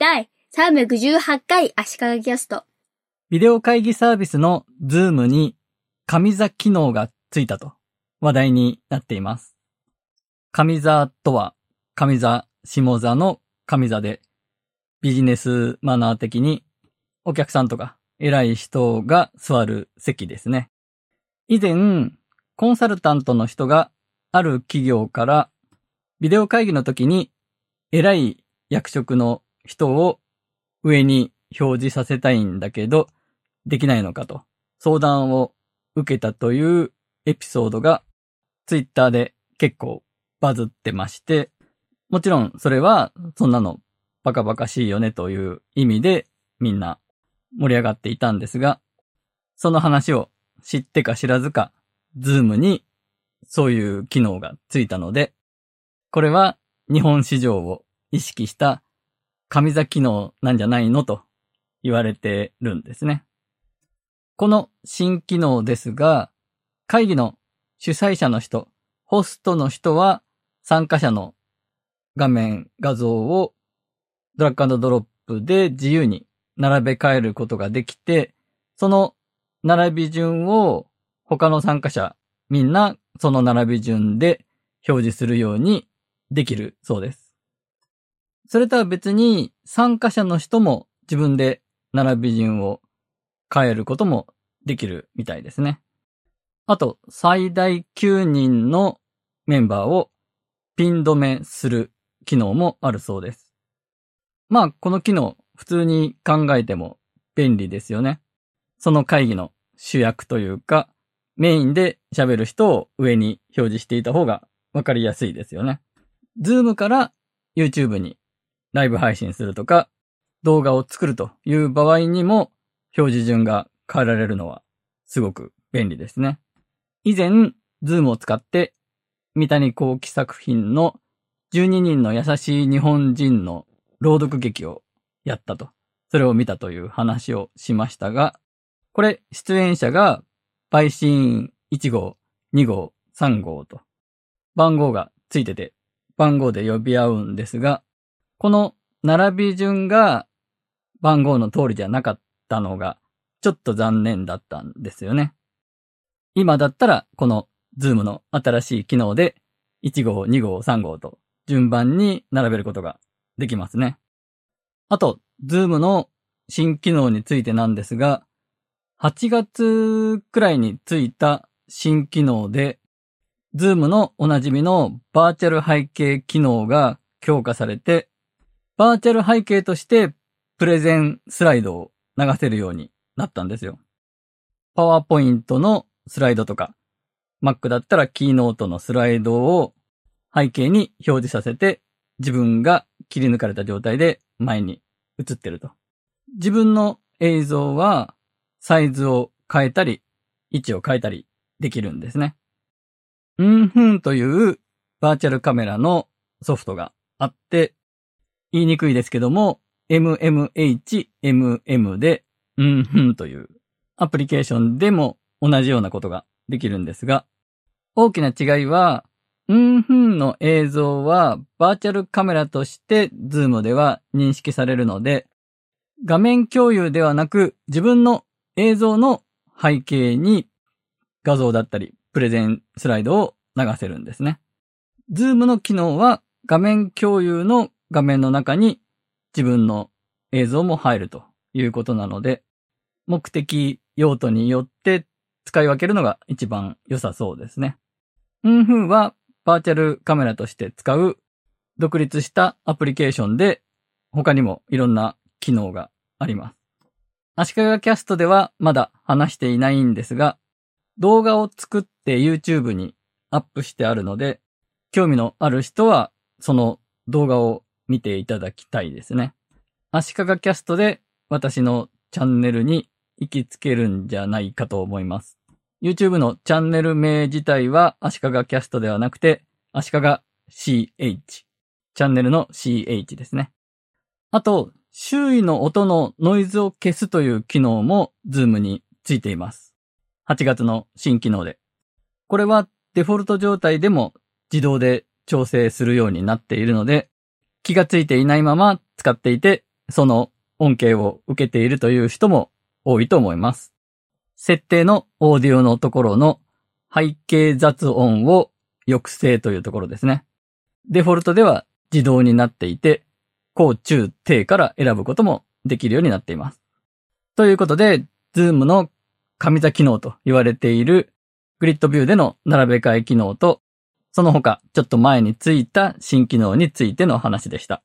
第318回足利キャスト。ビデオ会議サービスの Zoom に上座機能がついたと話題になっています。上座とは上座、下座の上座でビジネスマナー的にお客さんとか偉い人が座る席ですね。以前、コンサルタントの人がある企業からビデオ会議の時に偉い役職の人を上に表示させたいんだけど、できないのかと。相談を受けたというエピソードがツイッターで結構バズってまして、もちろんそれはそんなのバカバカしいよねという意味でみんな盛り上がっていたんですが、その話を知ってか知らずか、Zoomにそういう機能がついたので、これは日本市場を意識した上座機能なんじゃないのと言われてるんですね。この新機能ですが、会議の主催者の人、ホストの人は参加者の画面、画像をドラッグドロップで自由に並べ替えることができて、その並び順を他の参加者みんなその並び順で表示するようにできるそうです。それとは別に参加者の人も自分で並び順を変えることもできるみたいですね。あと、最大9人のメンバーをピン止めする機能もあるそうです。まあ、この機能、普通に考えても便利ですよね。その会議の主役というか、メインで喋る人を上に表示していた方がわかりやすいですよね。 Zoomから YouTube にライブ配信するとか、動画を作るという場合にも表示順が変えられるのはすごく便利ですね。以前、 Zoomを使って三谷幸喜作品の12人の優しい日本人の朗読劇をやったと。それを見たという話をしましたが、これ出演者が陪審員1号、2号、3号と番号がついてて番号で呼び合うんですが、この並び順が番号の通りじゃなかったのがちょっと残念だったんですよね。今だったらこのZoomの新しい機能で1号、2号、3号と順番に並べることができますね。あと、 Zoomの新機能についてなんですが、8月くらいについた新機能で、 Zoomのおなじみのバーチャル背景機能が強化されて、バーチャル背景としてプレゼンスライドを流せるようになったんですよ。パワーポイントのスライドとか、Mac だったらキーノートのスライドを背景に表示させて、自分が切り抜かれた状態で前に映ってると。自分の映像はサイズを変えたり、位置を変えたりできるんですね。うんふんというバーチャルカメラのソフトがあって、言いにくいですけども、MMHMM で、うんふんというアプリケーションでも同じようなことができるんですが、大きな違いは、うんふんの映像はバーチャルカメラとして Zoomでは認識されるので、画面共有ではなく自分の映像の背景に画像だったりプレゼンスライドを流せるんですね。Zoomの機能は画面共有の画面の中に自分の映像も入るということなので、目的用途によって使い分けるのが一番良さそうですね。うんふんはバーチャルカメラとして使う独立したアプリケーションで他にもいろんな機能があります。アシカガCAST ではまだ話していないんですが、動画を作って YouTube にアップしてあるので、興味のある人はその動画を見ていただきたいですね。足利キャストで私のチャンネルに行きつけるんじゃないかと思います。YouTube のチャンネル名自体は足利キャストではなくて、足利 CH。チャンネルの CH ですね。あと、周囲の音のノイズを消すという機能も Zoom についています。8月の新機能で。これはデフォルト状態でも自動で調整するようになっているので、気がついていないまま使っていて、その恩恵を受けているという人も多いと思います。設定のオーディオのところの背景雑音を抑制というところですね。デフォルトでは自動になっていて、高中低から選ぶこともできるようになっています。ということで、Zoom の神座機能と言われているグリッドビューでの並べ替え機能と、その他ちょっと前についた新機能についての話でした。